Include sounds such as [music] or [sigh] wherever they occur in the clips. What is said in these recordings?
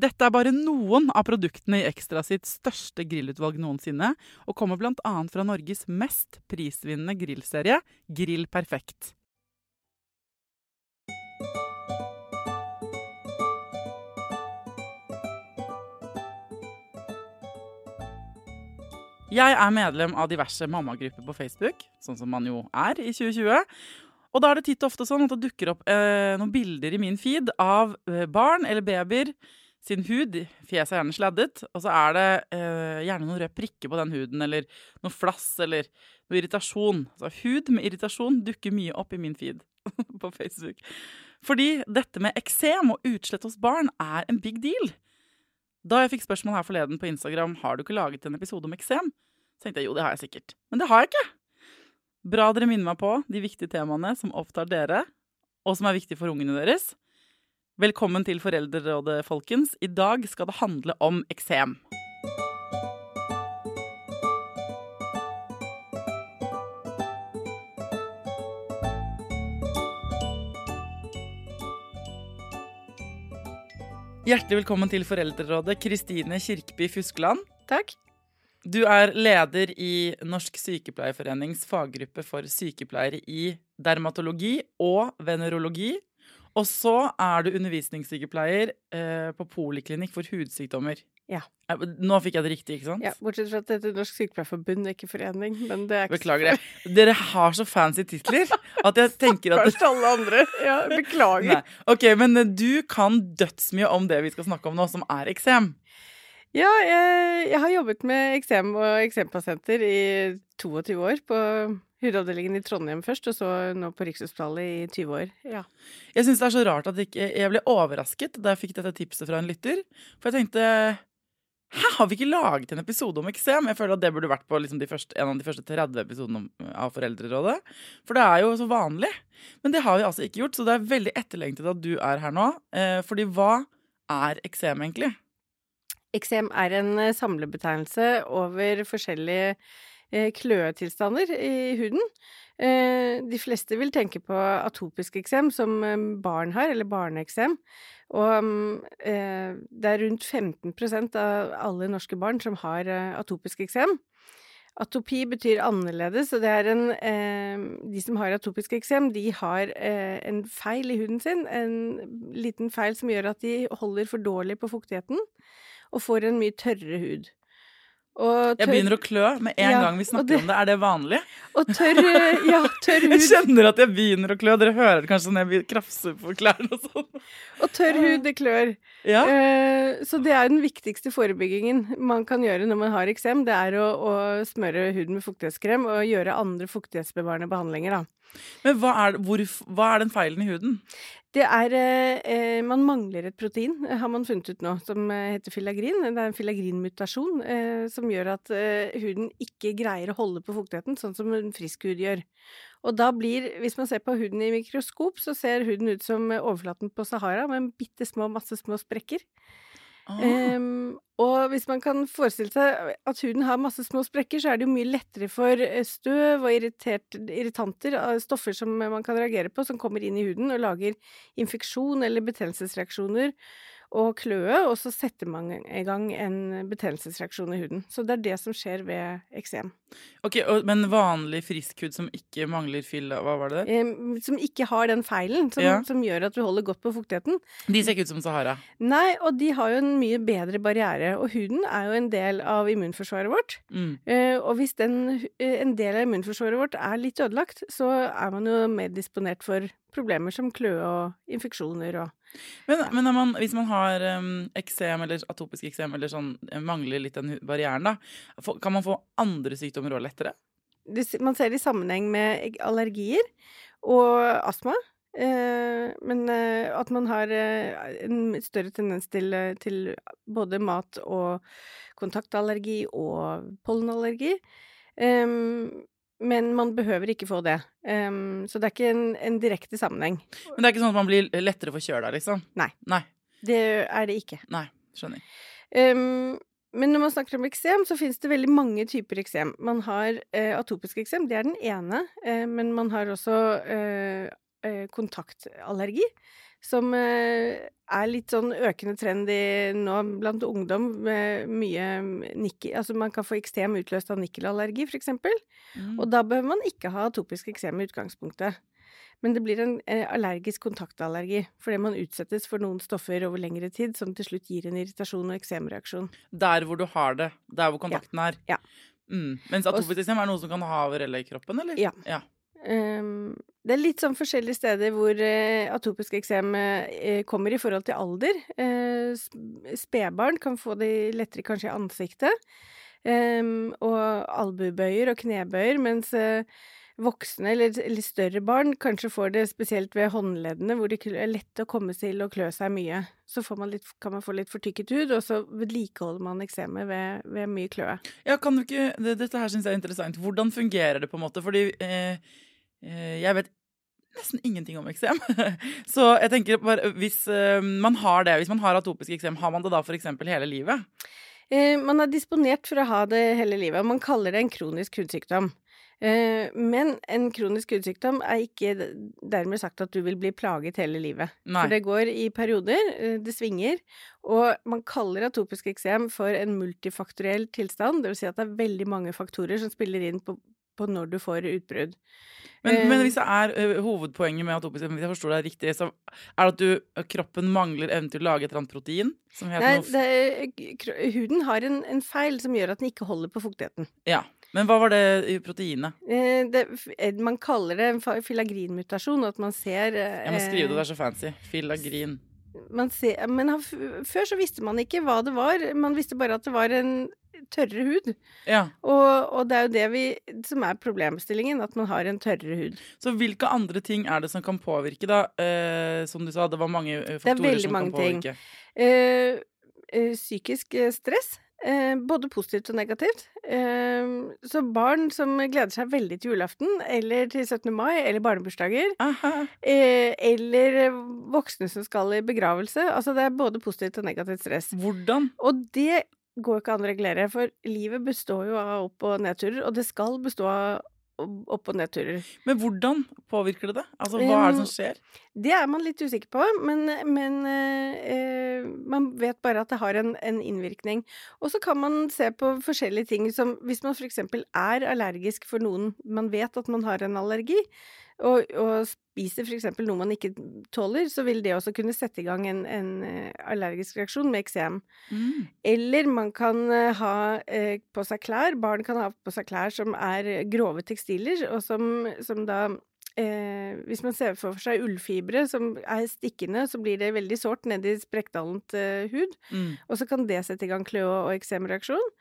Dette er bare noen av produktene i Ekstra sitt største grillutvalg noensinne, og kommer bl.a. fra Norges mest prisvinnende grillserie, Grill Perfekt. Jeg er medlem av diverse mammagrupper på Facebook, sånn som man jo er i 2020. Og da er det titt og ofte sånn at det dukker opp eh, noen bilder i min feed av eh, barn eller babyer sin hud. Fjeset er gjerne sladdet, og så er det eh, gjerne noen røde prikker på den huden, eller noe flass eller noe irritasjon. Så hud med irritasjon dukker mye opp i min feed [laughs] på Facebook. Fordi dette med eksem og utslett hos barn er en big deal. Da jeg fikk spørsmål her forleden på Instagram har du ikke laget en episode om eksem, så tenkte jeg jo, det har jeg sikkert. Men det har jeg ikke. Bra dere minner meg på de viktige temaene som opptar dere, og som er viktige for ungene deres. Velkommen til Foreldrerådet, folkens. I dag skal det handle om eksem. Hjertelig velkommen til Foreldrerådet, Kristine Kirkeby Fuskeland. Takk. Du er leder i Norsk Sykepleierforenings faggruppe for sykepleiere i dermatologi og venerologi. Og så er du undervisningssykepleier eh, på poliklinikk for hudsykdommer. Ja. Eh, Nå fikk jeg det riktig, ikke sant? Ja, Bortsett fra at det heter Norsk Sykepleierforbund, ikke forening. Men det er ikke Beklager det. Dere har så fancy titler at jeg tenker at Kanskje alle andre. Ja, beklager. Nei. Ok, men du kan dødsmye om det vi skal snakke om nå, som er eksem. Ja, jeg, jeg har jobbet med eksem og eksempasienter i 22 år. På hudavdelingen i Trondheim først, og så nå på Rikshospitalet i 20 år. Ja. Jeg syns det er så rart at ikke, jeg ble overrasket da jeg fikk dette tipset fra en lytter. For jeg tenkte Hæ, har vi ikke laget en episode om eksem? Jeg føler at det burde vært på liksom første, en av de første 30 episodene av Foreldrerådet. For det er jo så vanlig. Men det har vi altså ikke gjort, så det er veldig etterlengtet at du er her nå. Eh, fordi hva er eksem egentlig? Eksem er en eh, samlebetegnelse over forskjellige eh, kløetilstander i huden. Eh, De fleste vil tenke på atopisk eksem, som barn har, eller barneeksem. Og mm, det er rundt 15% av alle norske barn som har atopisk eksem. Atopi betyr annerledes, og det er en De som har atopisk eksem, de har en feil i huden sin. En liten feil som gjør at de holder for dårlig på fuktigheten, og får en mye tørrere hud. Og Jeg begynner å klø med en Ja, gang vi snakker det- om det. Er det vanlig? Og tørr, ja, tørr [laughs] Jeg hud kjenner at jeg begynner å klø. Dere hører kanskje når jeg krafser på klærne og sånn. Og tørr hud, det klør. Ja. Eh, så det er den viktigste forebyggingen man kan gjøre når man har eksem. Det er å, å smøre huden med fuktighetskrem og gjøre andre fuktighetsbevarende behandlinger, da. Men hva er, hvor, hva er den feilen i huden? Det er eh, Man mangler et protein, har man funnet ut nå, som eh, heter filagrin. Det er en filagrinmutasjon eh, som gjør at eh, huden ikke greier å holde på fuktigheten, sånn som en frisk hud gjør. Og da blir, hvis man ser på huden i mikroskop, så ser huden ut som overflaten på Sahara, med bitte små, masse små sprekker. Ehm, og hvis man kan forestille seg at huden har masse små sprekker, så er det jo mye lettere for eh, støv og irritert, irritanter, stoffer som man kan reagere på, som kommer inn i huden og lager infeksjon eller betennelsesreaksjoner og kløe, og så setter man i gang en betennelsesreaksjon i huden. Så det er det som skjer ved eksem. Ok, og, Men vanlig frisk hud som ikke mangler fyll, hva var det? Em, som ikke har den feilen som, Ja. som gjør at du holder godt på fuktigheten. De ser ikke ut som Sahara. Nei, og de har jo en mye bedre barriere, og huden er jo en del av immunforsvaret vårt. Mm. Eh, og hvis den, eh, en del av immunforsvaret vårt er litt ødelagt, så er man jo mer disponert for problemer som kløe og infeksjoner og Men, men man, hvis man har um, eksem eller atopisk eksem eller sånn, eh, mangler litt den barrieren, da, kan man få andre sykdommer òg lettere? Man ser det i sammenheng med allergier og astma. Eh, men eh, at man har eh, en større tendens til, til både mat- og kontaktallergi og pollenallergi. Em, men man behøver ikke få det. Um, så det er ikke en, en direkte sammenheng. Men det er ikke sånn at man blir lettere forkjøla, liksom? Nei. Nei. Det er det ikke. Nei. Skjønner. Um, men når man snakker om eksem, så finnes det veldig mange typer eksem. Man har eh, atopisk eksem, det er den ene, eh, men man har også eh, eh, kontaktallergi, som eh, er litt sånn økende trend i, nå blant ungdom med mye nikkel Altså man kan få eksem utløst av nikkelallergi, for eksempel. Mm. Og da behøver man ikke ha atopisk eksem i utgangspunktet. Men det blir en eh, allergisk kontaktallergi fordi man utsettes for noen stoffer over lengre tid som til slutt gir en irritasjon og eksemreaksjon. Der hvor du har det. Der hvor kontakten er. Ja. Mm. Mens atopisk eksem er noe som kan ha over hele kroppen, eller? Ja. ja. Ehm, det er litt sånn forskjellige steder hvor eh, atopisk eksem eh, kommer i forhold til alder. Eh, Spedbarn kan få det lettere kanskje i ansiktet, ehm, og albuebøyer og knebøyer, mens voksne eller litt større barn kanskje får det spesielt ved håndleddene, hvor det er lett å komme til og klø seg mye. Så man litt, kan man få litt fortykket hud, og så vedlikeholder man eksemet ved, ved mye kløe. Ja, kan du ikke det, Dette her syns jeg er interessant. Hvordan fungerer det, på en måte? Fordi eh, jeg vet nesten ingenting om eksem. [laughs] Så jeg tenker bare hvis eh, man har det, hvis man har atopisk eksem, har man det da f.eks. hele livet? Eh, man er disponert for å ha det hele livet, og man kaller det en kronisk hudsykdom. Eh, men en kronisk hudsykdom er ikke dermed sagt at du vil bli plaget hele livet. Nei. For det går i perioder, eh, det svinger, og man kaller atopisk eksem for en multifaktoriell tilstand, det vil si at det er veldig mange faktorer som spiller inn på, på når du får utbrudd. Men, Eh, men hvis det er ø, hovedpoenget med atopisk hvis jeg forstår deg riktig, så er det at du, kroppen mangler evnen til å lage et eller annet protein? Nei, er, huden har en, en feil som gjør at den ikke holder på fuktigheten. Ja. Men hva var det i proteinet? Eh, det, eh, man kaller det en filagrinmutasjon, at man ser eh, Jeg må skrive det, det er så fancy. Filagrin. Man ser, Men før så visste man ikke hva det var, man visste bare at det var en tørrere hud. Ja. Og, og det er jo det vi, som er problemstillingen, at man har en tørrere hud. Så hvilke andre ting er det som kan påvirke, da? Eh, som du sa, det var mange faktorer faktorer kan som Det kan veldig påvirke. ting. eh, psykisk eh, stress. Eh, både positivt og negativt. Eh, så barn som gleder seg veldig til julaften, eller til 17. mai, eller barnebursdager, eh, eller voksne som skal i begravelse. Altså det er både positivt og negativt stress. Hvordan? Og det går ikke an å regulere, for livet består jo av opp- og nedturer, og det skal bestå av opp- og nedturer. Men hvordan påvirker det det? Altså, hva er det Um, som skjer? Det er man litt usikker på, men, men eh, eh, man vet bare at det har en, en innvirkning. Og så kan man se på forskjellige ting som hvis man f.eks. er allergisk for noen man vet at man har en allergi, og, og spiser f.eks. noe man ikke tåler, så vil det også kunne sette i gang en, en eh, allergisk reaksjon med eksem. Mm. Eller man kan eh, ha eh, på seg klær, barn kan ha på seg klær som er grove tekstiler, og som, som da eh, Hvis man ser for seg ullfibre som er stikkende, så blir det veldig sårt nedi sprekkdallent eh, hud, Mm. og så kan det sette i gang kløe- og eksemreaksjon.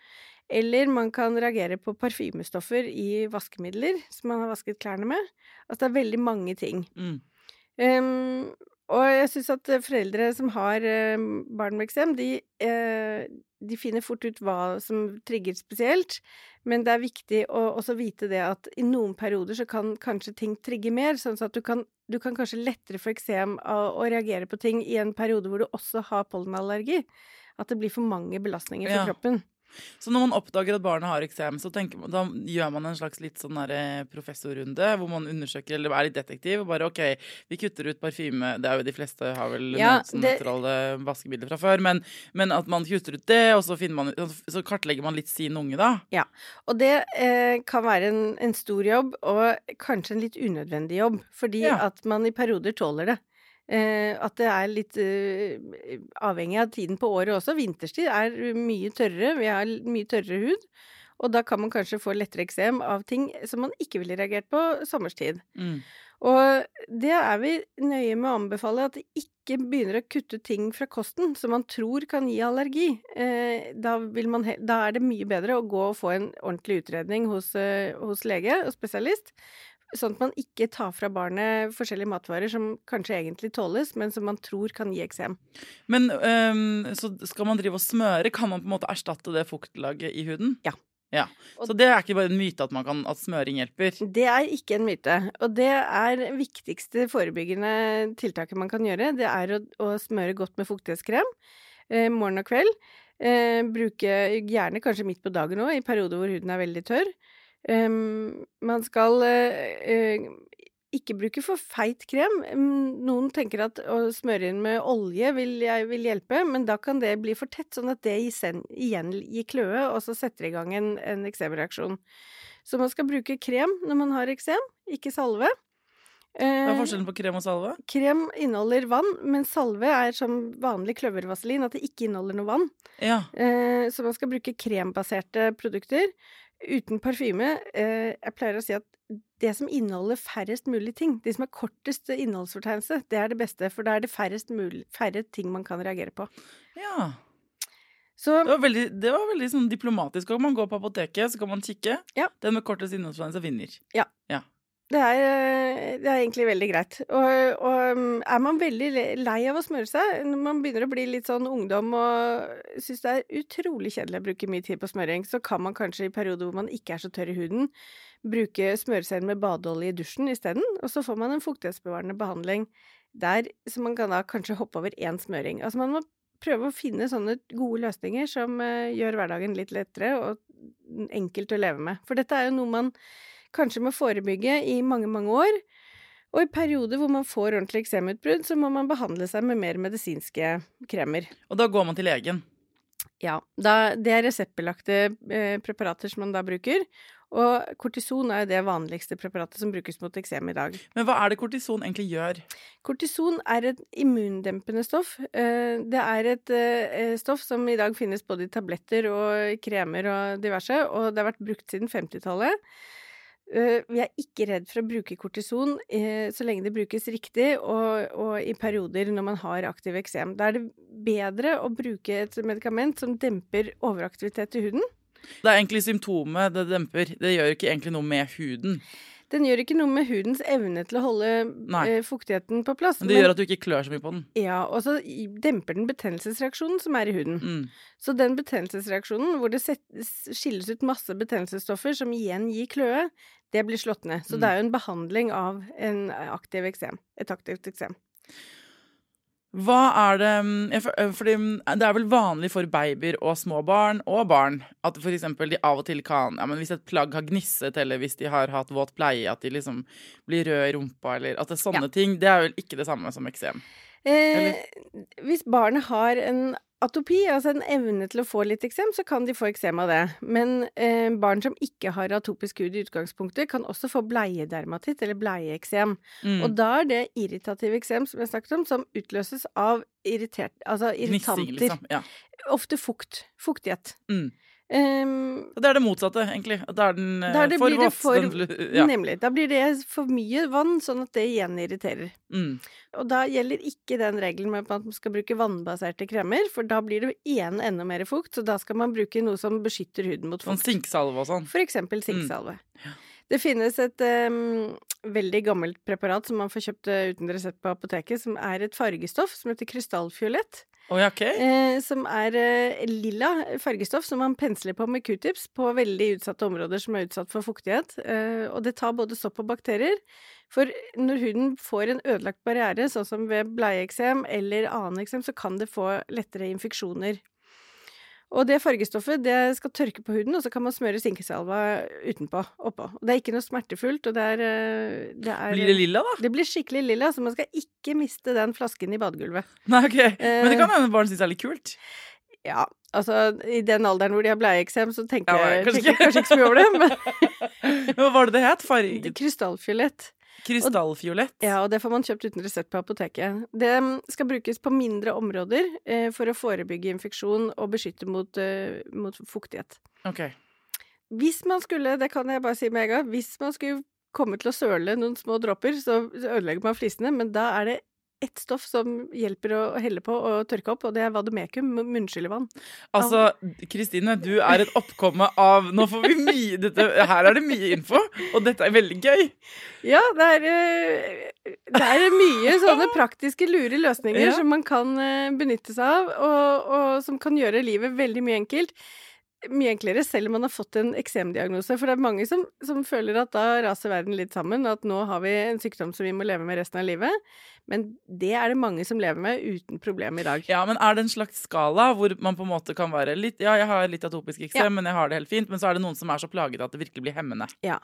Eller man kan reagere på parfymestoffer i vaskemidler som man har vasket klærne med. Altså det er veldig mange ting. Mm. Um, og jeg syns at foreldre som har eh, barn med eksem, de, uh, de finner fort ut hva som trigger spesielt. Men det er viktig å også vite det at i noen perioder så kan kanskje ting trigge mer, sånn at du kan, du kan kanskje lettere få eksem av å reagere på ting i en periode hvor du også har pollenallergi. At det blir for mange belastninger for Ja. kroppen. Så når man oppdager at barnet har eksem, så man, da gjør man en slags litt sånn der professorrunde hvor man undersøker, eller er litt detektiv, og bare OK, vi kutter ut parfyme Det er jo de fleste har vel Ja, det- nøytrale vaskemidler fra før, men, men at man kutter ut det, og så, man, så kartlegger man litt sin unge, da. Ja, og det eh, kan være en, en stor jobb, og kanskje en litt unødvendig jobb, fordi Ja. at man i perioder tåler det. Eh, at det er litt eh, avhengig av tiden på året også. Vinterstid er mye tørrere, vi har mye tørrere hud. Og da kan man kanskje få lettere eksem av ting som man ikke ville reagert på sommerstid. Mm. Og det er vi nøye med å anbefale, at det ikke begynner å kutte ting fra kosten som man tror kan gi allergi. Eh, da, vil man da er det mye bedre å gå og få en ordentlig utredning hos, hos lege og spesialist. Sånn at man ikke tar fra barnet forskjellige matvarer som kanskje egentlig tåles, men som man tror kan gi eksem. Men øhm, så skal man drive og smøre, kan man på en måte erstatte det fuktlaget i huden? Ja. Ja. Så det er ikke bare en myte at, man kan, at smøring hjelper? Det er ikke en myte. Og det er viktigste forebyggende tiltaket man kan gjøre. Det er å, å smøre godt med fuktighetskrem eh, morgen og kveld. Eh, bruke gjerne kanskje midt på dagen òg, i perioder hvor huden er veldig tørr. Um, man skal eh, ikke bruke for feit krem. Noen tenker at å smøre inn med olje vil, vil hjelpe, men da kan det bli for tett, sånn at det igjen gir kløe, og så setter i gang en, en eksemreaksjon. Så man skal bruke krem når man har eksem, ikke salve. Hva er Eh, forskjellen på krem og salve? krem inneholder vann, men salve er som vanlig kløvervaselin, at det ikke inneholder noe vann. Ja. Eh, så man skal bruke krembaserte produkter uten parfyme. Eh, jeg pleier å si at det som inneholder færrest mulig ting, de som har kortest innholdsfortegnelse, det er det beste, for da er det færrest mulig, færre ting man kan reagere på. ja. Så Det var veldig, det var veldig sånn diplomatisk. Og man går på apoteket, så kan man kikke. Ja. Den med kortest innholdsfortegnelse vinner. Det er, eh, det er egentlig veldig greit. Og, og um, er man veldig lei av å smøre seg, når man begynner å bli litt sånn ungdom og syns det er utrolig kjedelig å bruke mye tid på smøring, så kan man kanskje i perioder hvor man ikke er så tørr i huden, bruke smøreserum med badeolje i dusjen isteden, og så får man en fuktighetsbevarende behandling der, så man kan da kanskje hoppe over én smøring. Altså man må prøve å finne sånne gode løsninger som eh, gjør hverdagen litt lettere og enkelt å leve med. For dette er jo noe man kanskje må forebygge i mange, mange år. Og i perioder hvor man får ordentlig eksemutbrudd, så må man behandle seg med mer medisinske kremer. Og da går man til legen. Ja, da, det er reseptbelagte eh, preparater som man da bruker. Og kortison er jo det vanligste preparatet som brukes mot eksem i dag. Men hva er det kortison egentlig gjør? Kortison er et immundempende stoff. Eh, Det er et eh, stoff som i dag finnes både i tabletter og kremer og diverse, og det har vært brukt siden 50-tallet. Eh, Vi er ikke redd for å bruke kortison eh, så lenge det brukes riktig og, og i perioder når man har aktiv eksem. Da er det bedre å bruke et medikament som demper overaktivitet i huden. Det er egentlig symptomet det demper. Det gjør ikke egentlig noe med huden. Den gjør ikke noe med hudens evne til å holde Nei. eh, fuktigheten på plass. Men det gjør at du ikke klør så mye på den. Ja, og så demper den betennelsesreaksjonen som er i huden. Mm. Så den betennelsesreaksjonen hvor det skilles ut masse betennelsesstoffer som igjen gir kløe, det blir slått ned. Så Mm. det er jo en behandling av en aktiv eksem. Et aktivt eksem. Hva er det mm, for- Fordi mm, det er vel vanlig for babyer og små barn og barn at for eksempel de av og til kan ja, men Hvis et plagg har gnisset, eller hvis de har hatt våt pleie, at de liksom blir røde i rumpa, eller at det er sånne ting, det er vel ikke det samme som eksem. Eh, hvis barnet har en atopi, altså en evne til å få litt eksem, så kan de få eksem av det. Men eh, barn som ikke har atopisk hud i utgangspunktet, kan også få bleiedermatitt, eller bleieeksem. Mm. Og da er det irritativ eksem, som jeg snakket om, som utløses av irritert, altså irritanter. liksom. Ja. Ofte fukt. Fuktighet. Mm. Så det er det motsatte, egentlig. At Da er den eh, er det- for blir det for- den- ja. Nemlig. Da blir det for mye vann, sånn at det igjen irriterer. Mm. Og da gjelder ikke den regelen med at man skal bruke vannbaserte kremer, for da blir det igjen enda mer fukt, så da skal man bruke noe som beskytter huden mot Sånn sinksalve og sånn. For eksempel sinksalve. Det finnes et um, veldig gammelt preparat som man får kjøpt uh, uten resept på apoteket, som er et fargestoff som heter krystallfiolett. Oh, okay. eh, som er eh, lilla fargestoff som man pensler på med q-tips på veldig utsatte områder som er utsatt for fuktighet. Eh, og det tar både sopp og bakterier. For når huden får en ødelagt barriere, sånn som ved bleieeksem eller annen eksem, så kan det få lettere infeksjoner. Og det fargestoffet det skal tørke på huden, og så kan man smøre sinkesalva utenpå. oppå. Det er ikke noe smertefullt, og det er, eh, det er Blir det lilla, da? Det blir skikkelig lilla, så man skal ikke miste den flasken i badegulvet. Nei, ok. Men det kan hende barn syns det er litt kult? Ja, altså i den alderen hvor de har bleieeksem, så tenker Ja, jeg kanskje tenker jeg kanskje ikke så mye over det. Men [laughs] Hva var det det het? Farget krystallfiolett. Krystallfiolett? Ja, og det får man kjøpt uten resept på apoteket. Det mm, skal brukes på mindre områder eh, for å forebygge infeksjon og beskytte mot, eh, mot fuktighet. Ok. Hvis man skulle, det kan jeg bare si med en gang, hvis man skulle komme til å søle noen små dråper, så ødelegger man flisene, men da er det ett stoff som hjelper å helle på og tørke opp, og det er vademekum, munnskyllevann. Altså, Kristine, du er et oppkomme av Nå får vi mye dette, Her er det mye info, og dette er veldig gøy. Ja, det er, eh, det er mye sånne praktiske, lure løsninger Ja. som man kan eh, benytte seg av, og, og som kan gjøre livet veldig mye enkelt. Mye enklere selv om man har fått en eksemdiagnose. For det er mange som, som føler at da raser verden litt sammen, at nå har vi en sykdom som vi må leve med resten av livet. Men det er det mange som lever med uten problem i dag. Ja, men Er det en slags skala hvor man på en måte kan være litt Ja, jeg har litt atopisk eksem, Ja. men jeg har det helt fint. Men så er det noen som er så plaget at det virkelig blir hemmende. Ja.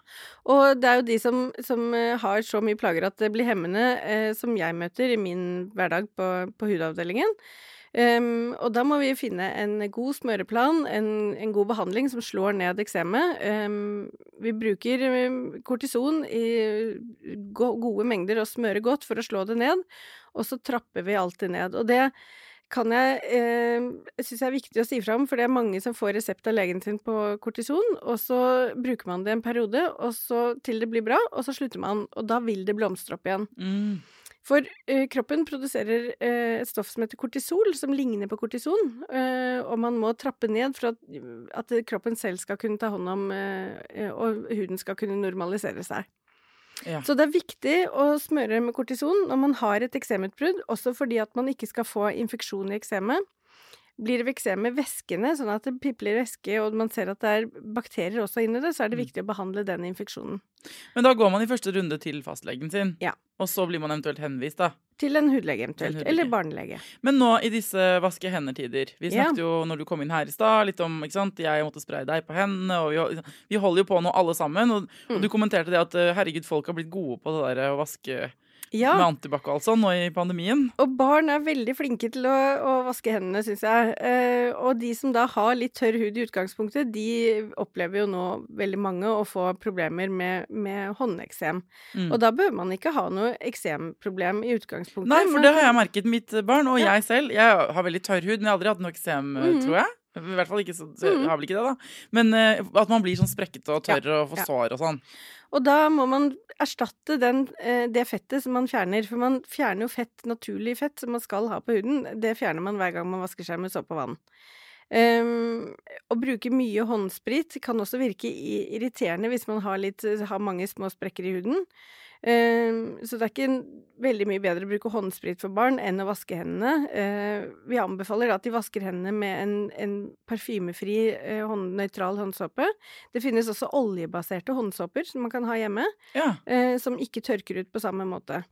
Og det er jo de som, som eh, har så mye plager at det blir hemmende, eh, som jeg møter i min hverdag på, på hudavdelingen. Um, og da må vi finne en god smøreplan, en, en god behandling som slår ned eksemet. Um, vi bruker kortison i go gode mengder og smører godt for å slå det ned, og så trapper vi alltid ned. Og det kan jeg eh, syns jeg er viktig å si fram, for det er mange som får resept av legen sin på kortison, og så bruker man det en periode, og så til det blir bra, og så slutter man. Og da vil det blomstre opp igjen. Mm. For uh, kroppen produserer uh, et stoff som heter kortisol, som ligner på kortison. uh, og man må trappe ned for at, at kroppen selv skal kunne ta hånd om Og huden skal kunne normalisere seg. Ja. Så det er viktig å smøre med kortison når man har et eksemutbrudd, også fordi at man ikke skal få infeksjon i eksemet. Blir det veksem med væskene, sånn at det pipler væske, og man ser at det er bakterier også inni det, så er det Mm. viktig å behandle den infeksjonen. Men da går man i første runde til fastlegen sin, Ja. og så blir man eventuelt henvist, da. Til en hudlege eventuelt, hudlege. eller barnelege. Men nå i disse vaske hender-tider Vi Ja. snakket jo når du kom inn her i stad, litt om ikke sant? Jeg måtte spraye deg på hendene, og vi, vi holder jo på nå alle sammen. Og, og Mm. du kommenterte det at eh, herregud, folk har blitt gode på det der å vaske Ja. med antibac og alt sånn nå i pandemien. Og barn er veldig flinke til å, å vaske hendene, syns jeg. Eh, og de som da har litt tørr hud i utgangspunktet, de opplever jo nå veldig mange å få problemer med, med håndeksem. Mm. Og da bør man ikke ha noe eksemproblem i utgangspunktet. Nei, for det har jeg merket. Mitt barn og Ja. jeg selv. Jeg har veldig tørr hud, men jeg har aldri hatt noe eksem, Mhm. tror jeg. I hvert fall ikke så, så Mhm. har vel ikke det, da. Men eh, at man blir sånn sprekkete og tørr og får ja. sår og sånn. Og da må man erstatte den, eh, det fettet som man fjerner. For man fjerner jo fett, naturlig fett, som man skal ha på huden. Det fjerner man hver gang man vasker seg med såpe og vann. Um, å bruke mye håndsprit kan også virke i- irriterende hvis man har, litt, har mange små sprekker i huden. Um, så det er ikke veldig mye bedre å bruke håndsprit for barn enn å vaske hendene. Uh, vi anbefaler at de vasker hendene med en, en parfymefri, hånd, nøytral håndsåpe. Det finnes også oljebaserte håndsåper som man kan ha hjemme, Ja. eh, som ikke tørker ut på samme måte.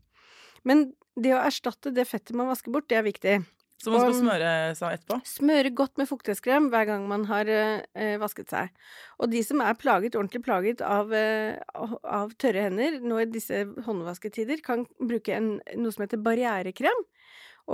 Men det å erstatte det fettet man vasker bort, det er viktig. Så man skal smøre seg etterpå? Smøre godt med fuktighetskrem hver gang man har eh, vasket seg. Og de som er plaget, ordentlig plaget av, eh, av tørre hender nå i disse håndvasketider, kan bruke en, noe som heter barrierekrem.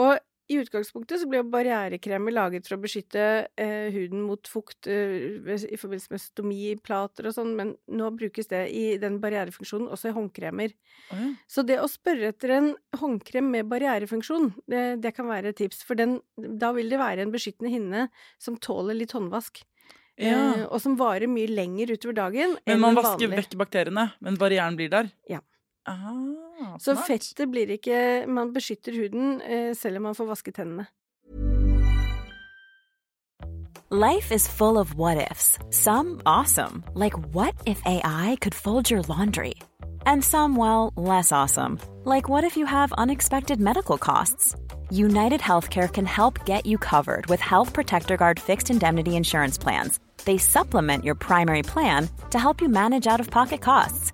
Og i utgangspunktet så ble jo barrierekremer laget for å beskytte eh, huden mot fukt eh, i forbindelse med stomiplater og sånn, men nå brukes det i den barrierefunksjonen også i håndkremer. Mm. Så det å spørre etter en håndkrem med barrierefunksjon, det, det kan være et tips. For den, da vil det være en beskyttende hinne som tåler litt håndvask. Ja. Eh, og som varer mye lenger utover dagen Men man vasker vanlig. vekk bakteriene, men barrieren blir der? Ja. Ah, Så smart. fettet blir ikke Man beskytter huden eh, selv om man får vasket hendene. Life is full of what ifs. Some awesome, like what if AI could fold your laundry? And some, well, less awesome, like what if you have unexpected medical costs? United Healthcare can help get you covered with Health Protector Guard fixed indemnity insurance plans. They supplement your primary plan to help you manage out of pocket costs.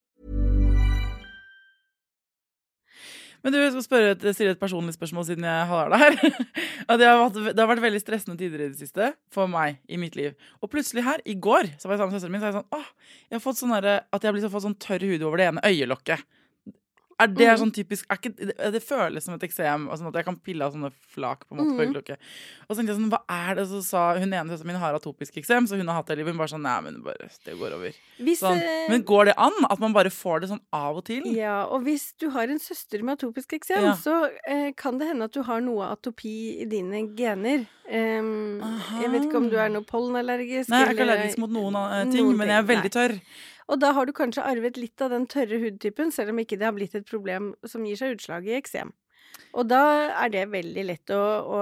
Men du, jeg skal spørre et, stille et personlig spørsmål siden jeg har deg her. [laughs] det, har vært, det har vært veldig stressende tider i det siste for meg i mitt liv. Og plutselig her, i går, så var jeg sammen med søsteren min, så er jeg sånn åh, jeg har fått sånn at jeg har blitt fått sånn tørr hud over det ene øyelokket. Er det Mm. sånn typisk er ikke, det, føles som et eksem, sånn at jeg kan pille av sånne flak på en måte på Mm. øyelokket. Og så tenkte jeg sånn, hva er det? Så sa hun ene søsteren min har atopisk eksem, så hun har hatt det i livet. Hun bare sånn, nei, men bare, det går over. Hvis, Sånn. eh, Men går det an? At man bare får det sånn av og til? Ja, og hvis du har en søster med atopisk eksem, Ja. så eh, kan det hende at du har noe atopi i dine gener. Um, jeg vet ikke om du er noe pollenallergisk Nei, jeg er ikke allergisk mot noen uh, ting, noen men jeg er veldig nei. Og da har du kanskje arvet litt av den tørre hudtypen, selv om ikke det har blitt et problem som gir seg utslag i eksem. Og da er det veldig lett å, å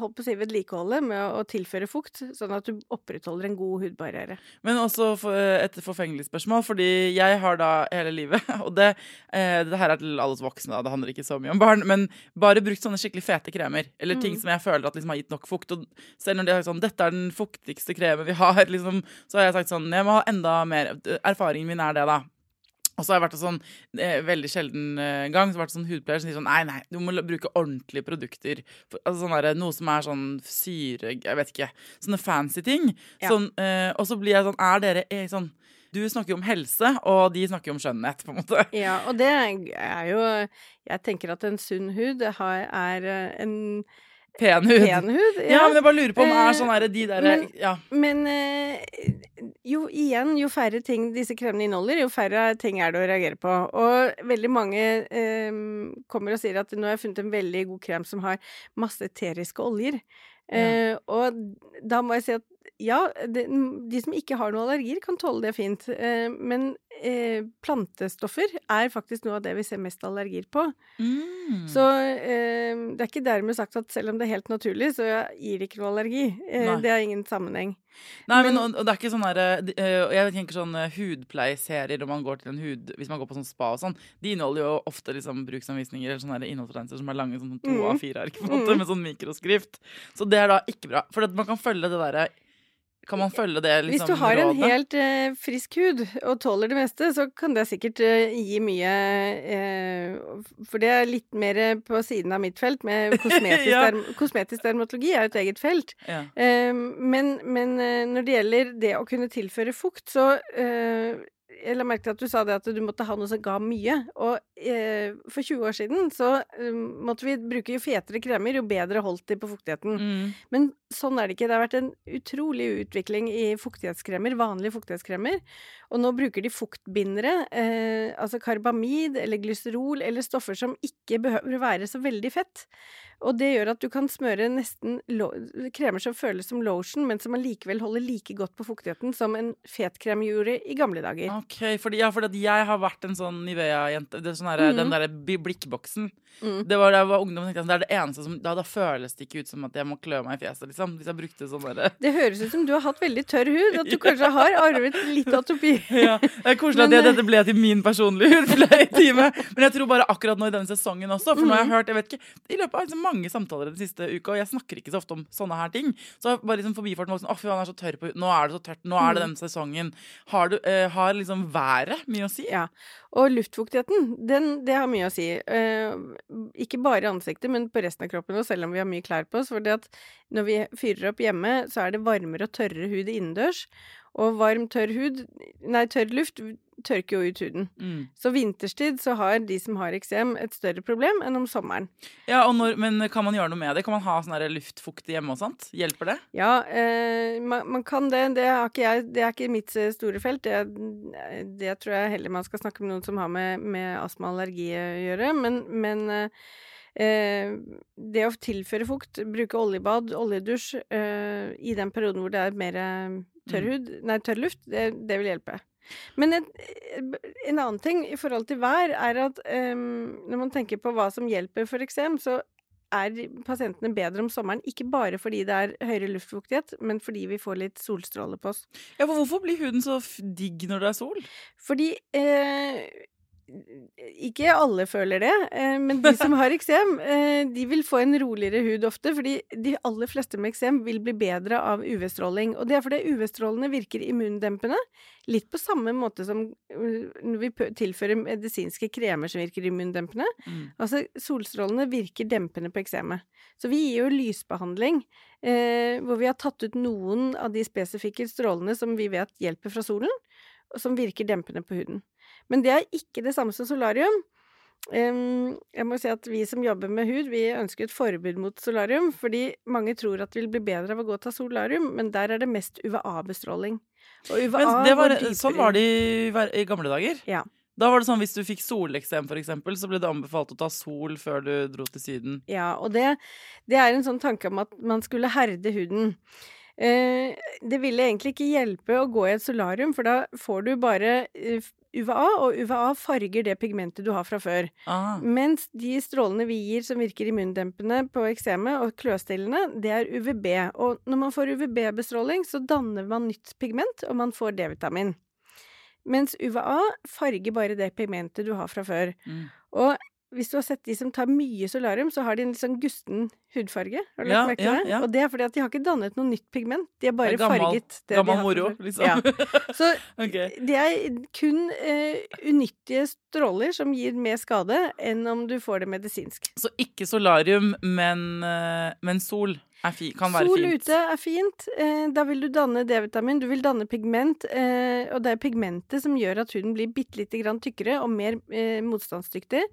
holdt på å si, vedlikeholde med å, å tilføre fukt, sånn at du opprettholder en god hudbarriere. Men også for, et forfengelig spørsmål, fordi jeg har da hele livet [laughs] Og det, eh, det her er til alle voksne, da, det handler ikke så mye om barn. Men bare brukt sånne skikkelig fete kremer. Eller ting Mm. som jeg føler at liksom har gitt nok fukt. Og selv når de har sagt sånn 'Dette er den fuktigste kremen vi har', [laughs] liksom, så har jeg sagt sånn 'Jeg må ha enda mer'. Erfaringen min er det, da. Og så har jeg vært sånn eh, veldig sjelden eh, gang så har jeg vært sånn hudpleier som sier sånn Nei, nei, du må bruke ordentlige produkter. For, altså sånn der, noe som er sånn syre Jeg vet ikke. Sånne fancy ting. Ja. Sånn, eh, og så blir jeg sånn Er dere eh, sånn Du snakker jo om helse, og de snakker jo om skjønnhet, på en måte. Ja, og det er jo Jeg tenker at en sunn hud er en Pen hud. pen hud. Ja. men jeg bare lurer på om det Eh, er sånn herre de derre men- Ja. Men eh, jo igjen, jo færre ting disse kremene inneholder, jo færre ting er det å reagere på. Og veldig mange eh, kommer og sier at nå har jeg funnet en veldig god krem som har masse eteriske oljer. Eh, og da må jeg si at ja, de, de som ikke har noen allergier, kan tåle det fint. Eh, men eh, plantestoffer er faktisk noe av det vi ser mest allergier på. Mm. Så eh, det er ikke dermed sagt at selv om det er helt naturlig, så gir det ikke noe allergi. Eh, det har ingen sammenheng. Nei, men, Men- og, og det er ikke sånn derre uh, Jeg tenker sånn eh, hudpleieserier når man går til en hud Hvis man går på sånn spa og sånn, de inneholder jo ofte liksom bruksanvisninger eller sånne innholdsfortegnelser som er lange, sånn to Mm. av fire ark, på en måte, med sånn mikroskrift. Så det er da ikke bra. For at man kan følge det derre Kan man følge det liksom Hvis du har en rådet? helt eh, frisk hud og tåler det meste, så kan det sikkert eh, gi mye eh, For det er litt mer på siden av mitt felt, med [laughs] kosmetisk, Ja. derm kosmetisk dermatologi er jo et eget felt. ja. Eh, men, men eh, når det gjelder det å kunne tilføre fukt, så eh, Jeg la merke til at du sa det at du måtte ha noe som ga mye. Og eh, for 20 år siden så eh, måtte vi bruke jo fetere kremer, jo bedre holdt de på fuktigheten. Mm. Men sånn er det ikke. Det har vært en utrolig utvikling i fuktighetskremer, vanlige fuktighetskremer. Og nå bruker de fuktbindere, eh, altså karbamid eller glyserol, eller stoffer som ikke behøver å være så veldig fett. Og det gjør at du kan smøre nesten kremer som føles som lotion, men som allikevel holder like godt på fuktigheten som en fetkrem gjorde i gamle dager. Ok, fordi, ja, fordi jeg har vært en sånn Nivea-jente. Sånn Mhm. Den derre blikkboksen. Mm. Det var da jeg var ungdom, tenkte jeg, det er det eneste som da, da føles det ikke ut som at jeg må klø meg i fjeset, liksom. Hvis jeg brukte sånn derre Det høres ut som du har hatt veldig tørr hud, at du [laughs] kanskje har arvet litt atopi. ja, Det er koselig at eh, dette ble til min personlige hudpleietime. Men jeg tror bare akkurat nå i denne sesongen også. For nå har jeg Mm. hørt jeg vet ikke, I løpet av liksom mange samtaler den siste uka, og jeg snakker ikke så ofte om sånne her ting, så jeg bare liksom forbifarten vært sånn Å, fy faen, er så tørr på huden. Nå er det så tørt. Nå er det den denne sesongen. Har, du, uh, har liksom været mye å si? Ja. Og luftfuktigheten, den, det har mye å si. Eh, ikke bare i ansiktet, men på resten av kroppen og selv om vi har mye klær på oss. For når vi fyrer opp hjemme, så er det varmere og tørrere hud innendørs. Og varm, tørr hud Nei, tørr luft tørker jo ut huden. Mm. Så vinterstid så har de som har eksem, et større problem enn om sommeren. Ja, og når, Men kan man gjøre noe med det? Kan man ha sånn luftfukt hjemme og sånt? Hjelper det? Ja, eh, man, man kan det. Det, jeg, det er ikke mitt eh, store felt. Det, det tror jeg heller man skal snakke med noen som har med, med astma og allergi å gjøre. Men, men eh, eh, det å tilføre fukt, bruke oljebad, oljedusj, eh, i den perioden hvor det er mer eh, tørr hud, nei, tørr luft, det, det vil hjelpe. Men et, en annen ting i forhold til vær er at um, når man tenker på hva som hjelper for eksem, så er pasientene bedre om sommeren, ikke bare fordi det er høyere luftfuktighet, men fordi vi får litt solstråle på oss. Ja, for Hvorfor blir huden så digg når det er sol? Fordi eh, ikke alle føler det, eh, men de som har eksem, eh, de vil få en roligere hud ofte, fordi de aller fleste med eksem vil bli bedre av UV-stråling. Og det er fordi UV-strålene virker immundempende, litt på samme måte som eh, når vi tilfører medisinske kremer som virker immundempende. Mm. Altså, solstrålene virker dempende på eksemet. Så vi gir jo lysbehandling, eh, hvor vi har tatt ut noen av de spesifikke strålene som vi vet hjelper fra solen, som virker dempende på huden. Men det er ikke det samme som solarium. Jeg må si at vi som jobber med hud, vi ønsker et forbud mot solarium, fordi mange tror at det vil bli bedre av å gå ta solarium, men der er det mest UVA-bestråling. Og UVA Men det var, går sånn var det i, i gamle dager. Ja. Da var det sånn hvis du fikk soleksem, for eksempel, så ble det anbefalt å ta sol før du dro til Syden. Ja, og det, det er en sånn tanke om at man skulle herde huden. Eh, det ville egentlig ikke hjelpe å gå i et solarium, for da får du bare eh, UVA, og UVA farger det pigmentet du har fra før. Ah. Mens de strålene vi gir som virker immundempende på eksemet og kløstillende, det er UVB. Og når man får UVB-bestråling, så danner man nytt pigment, og man får D-vitamin. Mens UVA farger bare det pigmentet du har fra før. Mm. Og hvis du har sett de som tar mye solarium, så har de en litt sånn gusten hudfarge. Har du Ja, merke ja, ja. Og det er fordi at de har ikke dannet noe nytt pigment. De har bare gammel- farget det gammel de har moro, liksom. Ja. Så [laughs] okay. det er kun uh, unyttige stråler som gir mer skade enn om du får det medisinsk. Så ikke solarium, men, uh, men sol Sol fint. ute er fint. Eh, da vil du danne D-vitamin, du vil danne pigment. Eh, og det er pigmentet som gjør at huden blir bitte lite grann tykkere og mer eh, motstandsdyktig.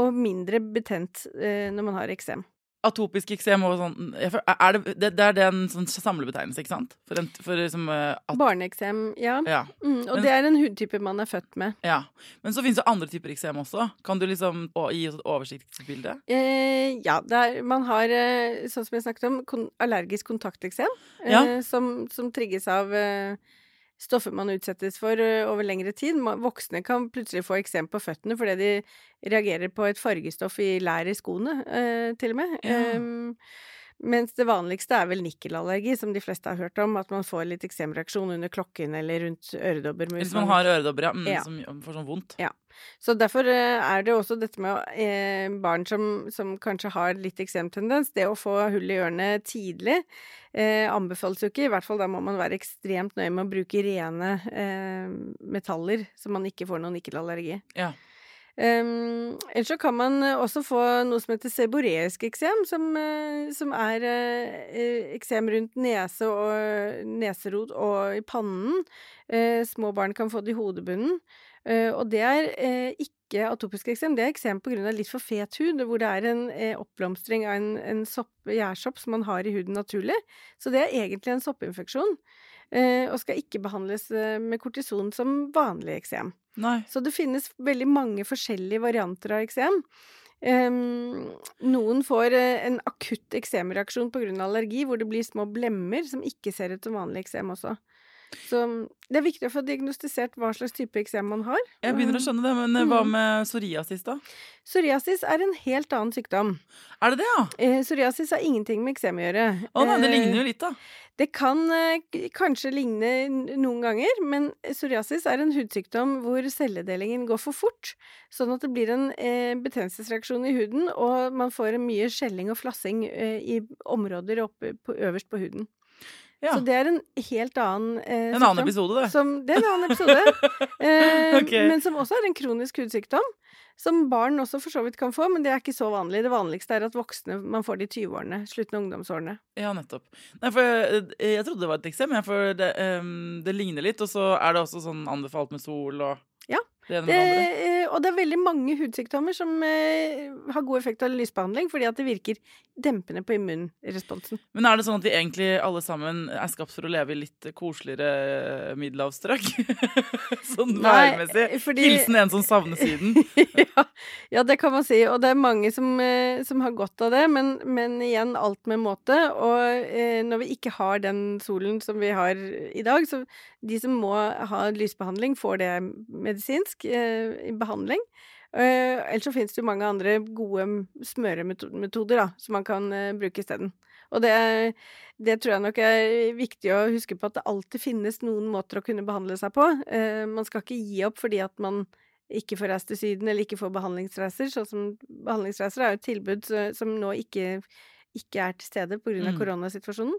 Og mindre betent eh, når man har eksem. Atopisk eksem og sånn er det, det, det er en sånn samlebetegnelse, ikke sant? For, en, for liksom eh, at, Barneeksem, ja. ja, Mm, og Men- det er en hudtype man er født med. ja. Men så finnes det andre typer eksem også. Kan du liksom å, gi oss et oversiktsbilde? Eh, ja, er, man har, eh, sånn som jeg snakket om, kon allergisk kontakteksem. Eh, som, som trigges av eh, stoffer man utsettes for over lengre tid. Voksne kan plutselig få eksem på føttene fordi de reagerer på et fargestoff i lær i skoene, til og med. Ja. Mens det vanligste er vel nikkelallergi, som de fleste har hørt om. At man får litt eksemreaksjon under klokken eller rundt øredobber. Hvis hvis man har øredobber, ja, mm, Ja. som får sånn vondt. Ja. så derfor eh, er det også dette med eh, barn som, som kanskje har litt eksemtendens, det å få hull i ørene tidlig eh, anbefales jo ikke. I hvert fall da må man være ekstremt nøye med å bruke rene eh, metaller, så man ikke får noen nikkelallergi. Ja. Um, ellers så kan man også få noe som heter seboreisk eksem, som, eh, som er uh, eksem rundt nese og neserot og i pannen. Uh, små barn kan få det i hodebunnen. Uh, og det er ikke atopisk eksem, det er eksem pga. litt for fet hud, hvor det er en eh, oppblomstring av en, en sopp, gjærsopp som man har i huden naturlig. Så det er egentlig en soppinfeksjon, og skal ikke behandles eh, med kortison som vanlig eksem. Nei. Så det finnes veldig mange forskjellige varianter av eksem. Um, noen får eh, en akutt eksemreaksjon pga. allergi, hvor det blir små blemmer som ikke ser ut som vanlig eksem også. Så det er viktig å få diagnostisert hva slags type eksem man har. Jeg begynner å skjønne det, men eh, hva Mm. med psoriasis, da? Psoriasis er en helt annen sykdom. Er det det, ja? Eh, psoriasis har ingenting med eksem å gjøre. Å nei, det Eh, ligner jo litt, da. Det kan eh, kanskje ligne noen ganger, men psoriasis er en hudsykdom hvor celledelingen går for fort, sånn at det blir en eh, betennelsesreaksjon i huden, og man får mye skjelling og flassing eh, i områder oppe på, øverst på huden. Ja. Så det er en helt annen eh, En annen episode, det. Som, det er en annen episode. [laughs] eh, okay. Men som også er en kronisk hudsykdom. Som barn også for så vidt kan få, men det er ikke så vanlig. Det vanligste er at voksne man får det i 20-årene. Slutten av ungdomsårene. Ja, nettopp. Nei, for jeg, jeg trodde det var et eksem, for det, um, det ligner litt. Og så er det også sånn anbefalt med sol og det Det, eh, og det er veldig mange hudsykdommer som eh, har god effekt av lysbehandling, fordi at det virker dempende på immunresponsen. Men er det sånn at vi egentlig alle sammen er skapt for å leve i litt koseligere middelhavsstrøk? [laughs] sånn værmessig. fordi- Hilsen en som savner Syden. [laughs] ja, ja, det kan man si. Og det er mange som, eh, som har godt av det, men, men igjen, alt med måte. Og eh, når vi ikke har den solen som vi har i dag, så de som må ha lysbehandling, får det medisinsk eh, i behandling. Eh, ellers så finnes det jo mange andre gode smøremetoder da, som man kan eh, bruke isteden. Og det, det tror jeg nok er viktig å huske på, at det alltid finnes noen måter å kunne behandle seg på. Eh, man skal ikke gi opp fordi at man ikke får reist til Syden eller ikke får behandlingsreiser. Sånn som behandlingsreiser er jo et tilbud som nå ikke, ikke er til stede pga. Mm. koronasituasjonen.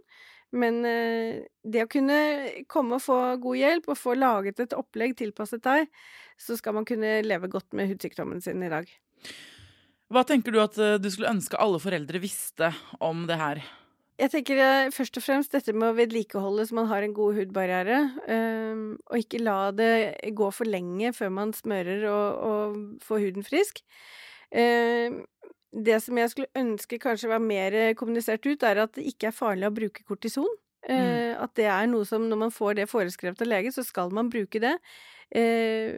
Men eh, det å kunne komme og få god hjelp, og få laget et opplegg tilpasset deg, så skal man kunne leve godt med hudsykdommen sin i dag. Hva tenker du at eh, du skulle ønske alle foreldre visste om det her? Jeg tenker eh, først og fremst dette med å vedlikeholde så man har en god hudbarriere. ehm, og ikke la det gå for lenge før man smører og, og får huden frisk. Det som jeg skulle ønske kanskje var mer kommunisert ut, er at det ikke er farlig å bruke kortison. Eh, At det er noe som når man får det foreskrevet av lege, så skal man bruke det. eh,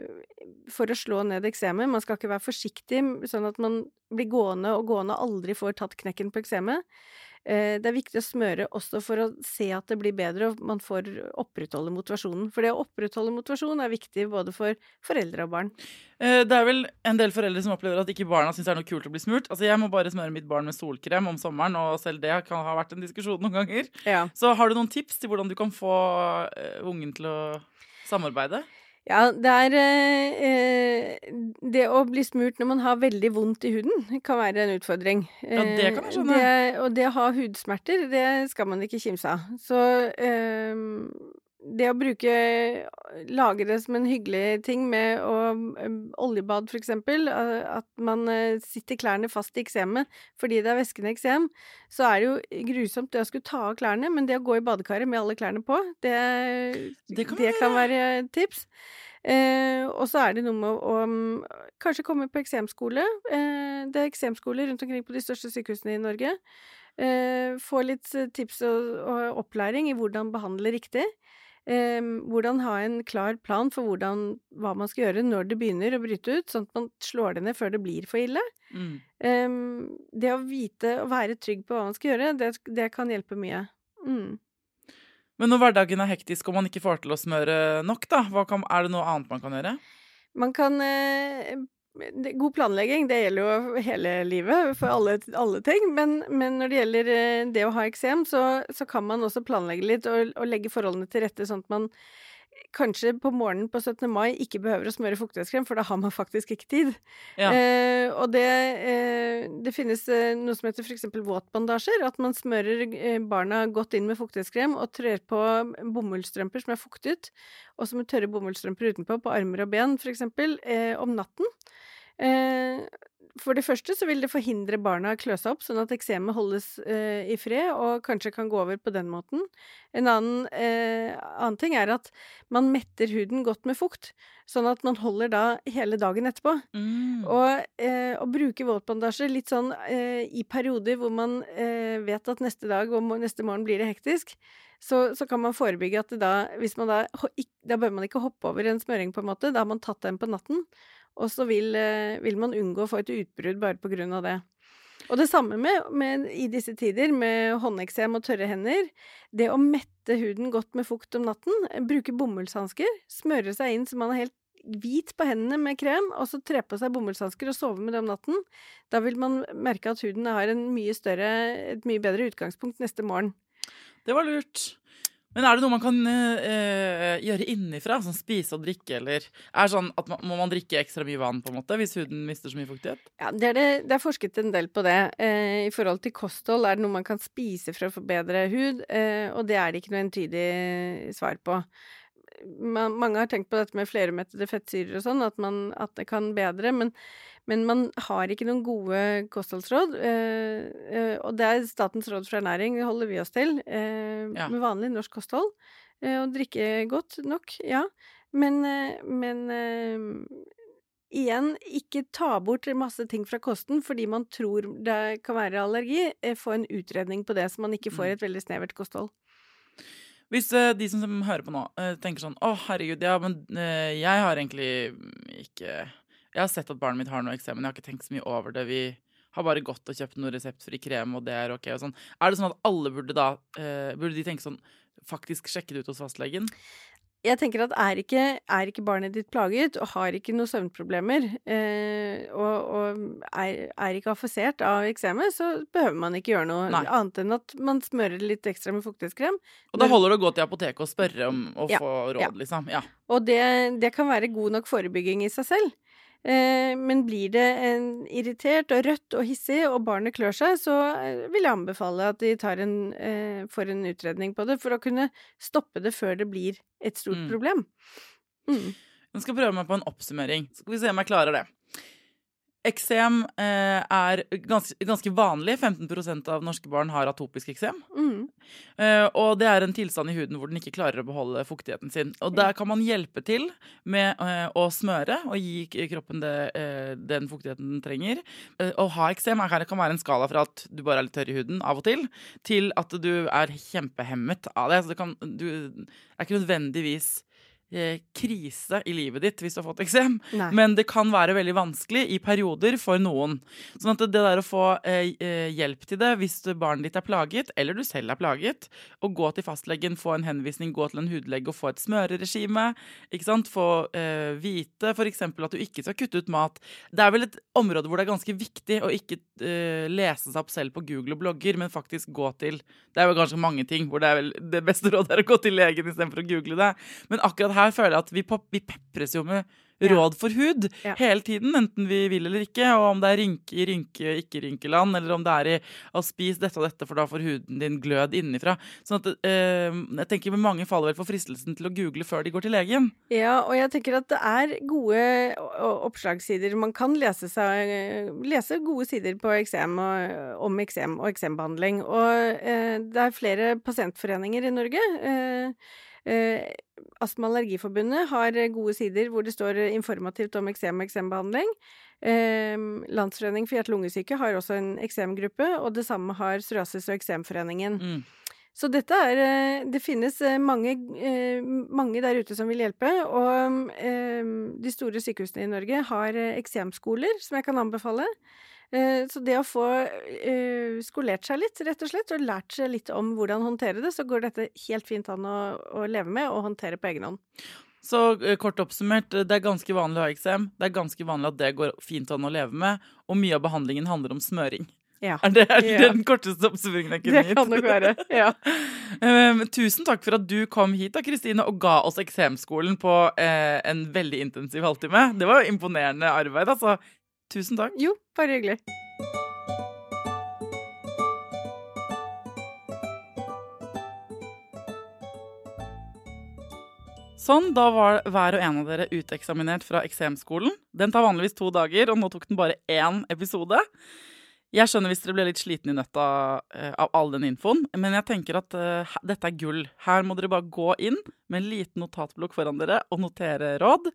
for å slå ned eksemet. Man skal ikke være forsiktig, sånn at man blir gående og gående og aldri får tatt knekken på eksemet. Eh, Det er viktig å smøre også for å se at det blir bedre, og man får opprettholde motivasjonen. For det å opprettholde motivasjon er viktig både for foreldre og barn. Eh, Det er vel en del foreldre som opplever at ikke barna syns det er noe kult å bli smurt. Altså, Jeg må bare smøre mitt barn med solkrem om sommeren, og selv det kan ha vært en diskusjon noen ganger. Ja. Så har du noen tips til hvordan du kan få eh, ungen til å samarbeide? Ja, det er eh, eh, Det å bli smurt når man har veldig vondt i huden, kan være en utfordring. Ja, det kan jeg skjønne. Eh, Det, og det å ha hudsmerter, det skal man ikke kimse av. Så eh, det å bruke Lage det som en hyggelig ting med å Oljebad, for eksempel. At man sitter klærne fast i eksemet fordi det er væskende eksem. Så er det jo grusomt det å skulle ta av klærne, men det å gå i badekaret med alle klærne på, det, Det kan det kan være tips. Eh, og så er det noe med å å kanskje komme på eksemskole. Eh, det er eksemskoler rundt omkring på de største sykehusene i Norge. Eh, få litt tips og, og opplæring i hvordan behandle riktig. Hvordan ha en klar plan for hvordan, hva man skal gjøre når det begynner å bryte ut, sånn at man slår det ned før det blir for ille. Mm. Det å vite og være trygg på hva man skal gjøre, det, det kan hjelpe mye. Mm. Men når hverdagen er hektisk og man ikke får til å smøre nok, da, hva kan, er det noe annet man kan gjøre? Man kan eh, God planlegging, det gjelder jo hele livet, for alle, alle ting. Men, men når det gjelder eh, det å ha eksem, så, så kan man også planlegge litt og, og legge forholdene til rette, sånn at man kanskje på morgenen på 17. mai ikke behøver å smøre fuktighetskrem, for da har man faktisk ikke tid. Ja. Eh, og det, eh, det finnes eh, noe som heter f.eks. våtbandasjer. At man smører eh, barna godt inn med fuktighetskrem og trør på bomullsstrømper som er fuktet, og som tørre bomullsstrømper utenpå, på armer og ben f.eks., eh, om natten. Eh, for det første så vil det forhindre barna å klø seg opp, sånn at eksemet holdes eh, i fred og kanskje kan gå over på den måten. En annen, eh, annen ting er at man metter huden godt med fukt, sånn at man holder da hele dagen etterpå. Mm. Og eh, å bruke våtbandasje litt sånn eh, i perioder hvor man eh, vet at neste dag og neste morgen blir det hektisk, så, så kan man forebygge at det da Hvis man da Da bør man ikke hoppe over en smøring, på en måte. Da har man tatt den på natten. Og så vil, eh, vil man unngå å få et utbrudd bare på grunn av det. Og det samme med, med i disse tider, med håndeksem og tørre hender. Det å mette huden godt med fukt om natten, bruke bomullshansker, smøre seg inn så man er helt hvit på hendene med krem, og så tre på seg bomullshansker og sove med det om natten. Da vil man merke at huden har mye større, et mye bedre utgangspunkt neste morgen. Det var lurt. Men er det noe man kan øh, gjøre innifra? Sånn spise og drikke, eller er sånn at man, Må man drikke ekstra mye vann på en måte hvis huden mister så mye fuktighet? Ja, det er, det, det er forsket en del på det. Eh, I forhold til kosthold er det noe man kan spise for å forbedre hud, eh, og det er det ikke noe entydig svar på. Man, mange har tenkt på dette med fleremettede fettsyrer og sånn, at, at det kan bedre, men men man har ikke noen gode kostholdsråd. Eh, eh, og det er Statens råd for ernæring, holder vi oss til, eh, ja. med vanlig norsk kosthold. og drikke godt nok, ja. Men, men igjen, ikke ta bort masse ting fra kosten fordi man tror det kan være allergi. Få en utredning på det, så man ikke får mm. et veldig snevert kosthold. Hvis de som hører på nå, tenker sånn Å, herregud, ja, men jeg har egentlig ikke jeg har sett at barnet mitt har noe eksem, men jeg har ikke tenkt så mye over det. Vi har bare gått og kjøpt noe reseptfri krem, og det er ok. og sånn. Er det sånn at alle burde da eh, Burde de tenke sånn Faktisk sjekke det ut hos fastlegen? jeg tenker at er ikke, er ikke, barnet ditt plaget og har ikke noen søvnproblemer, eh, og, og er, er, ikke affisert av eksemet, så behøver man ikke gjøre noe Nei. annet enn at man smører litt ekstra med fuktighetskrem. Og da holder det å gå til apoteket og spørre om å ja, få råd, ja. liksom? Ja. Og det, det, kan være god nok forebygging i seg selv. Eh, men blir det en irritert og rødt og hissig, og barnet klør seg, så eh, vil jeg anbefale at de en, eh, får en utredning på det, for å kunne stoppe det før det blir et stort mm. problem. Mm. Jeg skal prøve meg på en oppsummering. Skal vi se om jeg klarer det. Eksem eh, er ganske, ganske, vanlig. 15% av norske barn har atopisk eksem. Mm. Eh, og det er en tilstand i huden hvor den ikke klarer å beholde fuktigheten sin. Og der kan man hjelpe til med eh, å smøre og gi kroppen det, eh, den fuktigheten den trenger. Eh, å ha eksem kan være en skala fra at du bare er litt tørr i huden av og til, til at du er kjempehemmet av det. Så det kan, du er ikke nødvendigvis krise i livet ditt hvis du har fått eksem, men det kan være veldig vanskelig i perioder for noen. Sånn at det der å få eh, eh, hjelp til det hvis barnet ditt er plaget, eller du selv er plaget, å gå til fastlegen, få en henvisning, gå til en hudlege og få et smøreregime, ikke sant? få eh, vite f.eks. at du ikke skal kutte ut mat. Det er vel et område hvor det er ganske viktig å ikke eh, lese seg opp selv på Google og blogger, men faktisk gå til Det er jo ganske mange ting hvor det er vel det beste rådet er å gå til legen istedenfor å google det, men akkurat her her føler jeg at vi, vi pepres jo med råd for hud ja. hele tiden, enten vi vil eller ikke. Og om det er rynke i rynke, ikke-rynkeland, eller om det er i å spise dette og dette, for da får huden din glød innenfra. Sånn at eh, jeg tenker Mange faller vel for fristelsen til å google før de går til legen. Ja, og jeg tenker at det er gode oppslagssider. Man kan lese, seg, lese gode sider på eksem og, om eksem og eksembehandling. Og eh, det er flere pasientforeninger i Norge. Eh, Astma- og Allergiforbundet har eh, gode sider hvor det står eh, informativt om eksem og eksembehandling. Eh, Landsforening for hjerte-lungesyke har også en eksemgruppe, og det samme har Psoriasis- og eksemforeningen. Mm. Så dette er eh, Det finnes mange, mange, der ute som vil hjelpe. Og de store sykehusene i Norge har eksemskoler som jeg kan anbefale. Eh, så det å få uh, skolert seg litt, rett og slett, og lært seg litt om hvordan håndtere det, så går dette helt fint an å, å leve med og håndtere på egen hånd. Så uh, kort oppsummert, det er ganske vanlig å ha eksem. Det er ganske vanlig at det går fint an å leve med, og mye av behandlingen handler om smøring. Ja. Er det, er det ja. den korteste oppsummeringen jeg kunne gitt? Det kan nok være, ja. um, [laughs] tusen takk for at du kom hit da, Kristine, og ga oss eksemskolen på eh, en veldig intensiv halvtime. Det var jo imponerende arbeid, altså. Tusen takk. Jo, bare hyggelig. Sånn, da var hver og en av dere uteksaminert fra eksemskolen. Den tar vanligvis to dager, og nå tok den bare én episode. Jeg skjønner hvis dere ble litt sliten i nøtta uh, av all den infoen, men jeg tenker at uh, dette er gull. Her må dere bare gå inn med en liten notatblokk foran dere og notere råd.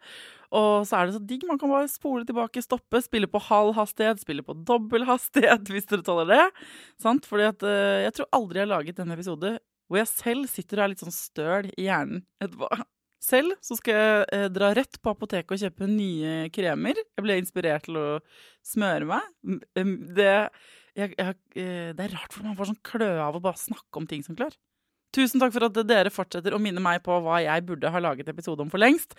Og så er det så digg. Man kan bare spole tilbake, stoppe, spille på halv hastighet, spille på dobbel hastighet [laughs] hvis dere tåler det. Sant? Fordi at uh, jeg tror aldri jeg har laget en episode hvor jeg selv sitter og er litt sånn støl i hjernen etterpå. Selv så skal jeg eh, dra rett på apoteket og kjøpe nye kremer. Jeg ble inspirert til å smøre meg. Det jeg, jeg, eh, Det er rart for man får sånn kløe av å bare snakke om ting som klør. Tusen takk for at dere fortsetter å minne meg på hva jeg burde ha laget episode om for lengst.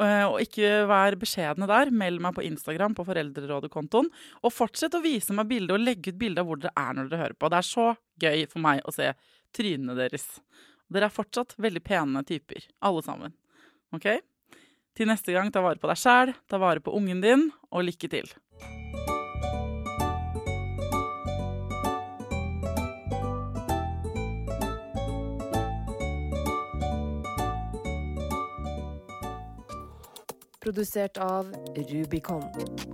Eh, Og ikke vær beskjedne der. Meld meg på Instagram på Foreldrerådet-kontoen. Og fortsett å vise meg bilde og legge ut bilde av hvor dere er når dere hører på. Det er så gøy for meg å se trynene deres. Dere er fortsatt veldig pene typer, alle sammen. Ok? Til neste gang, ta vare på deg sjæl, ta vare på ungen din, og lykke til. Produsert av Rubicon.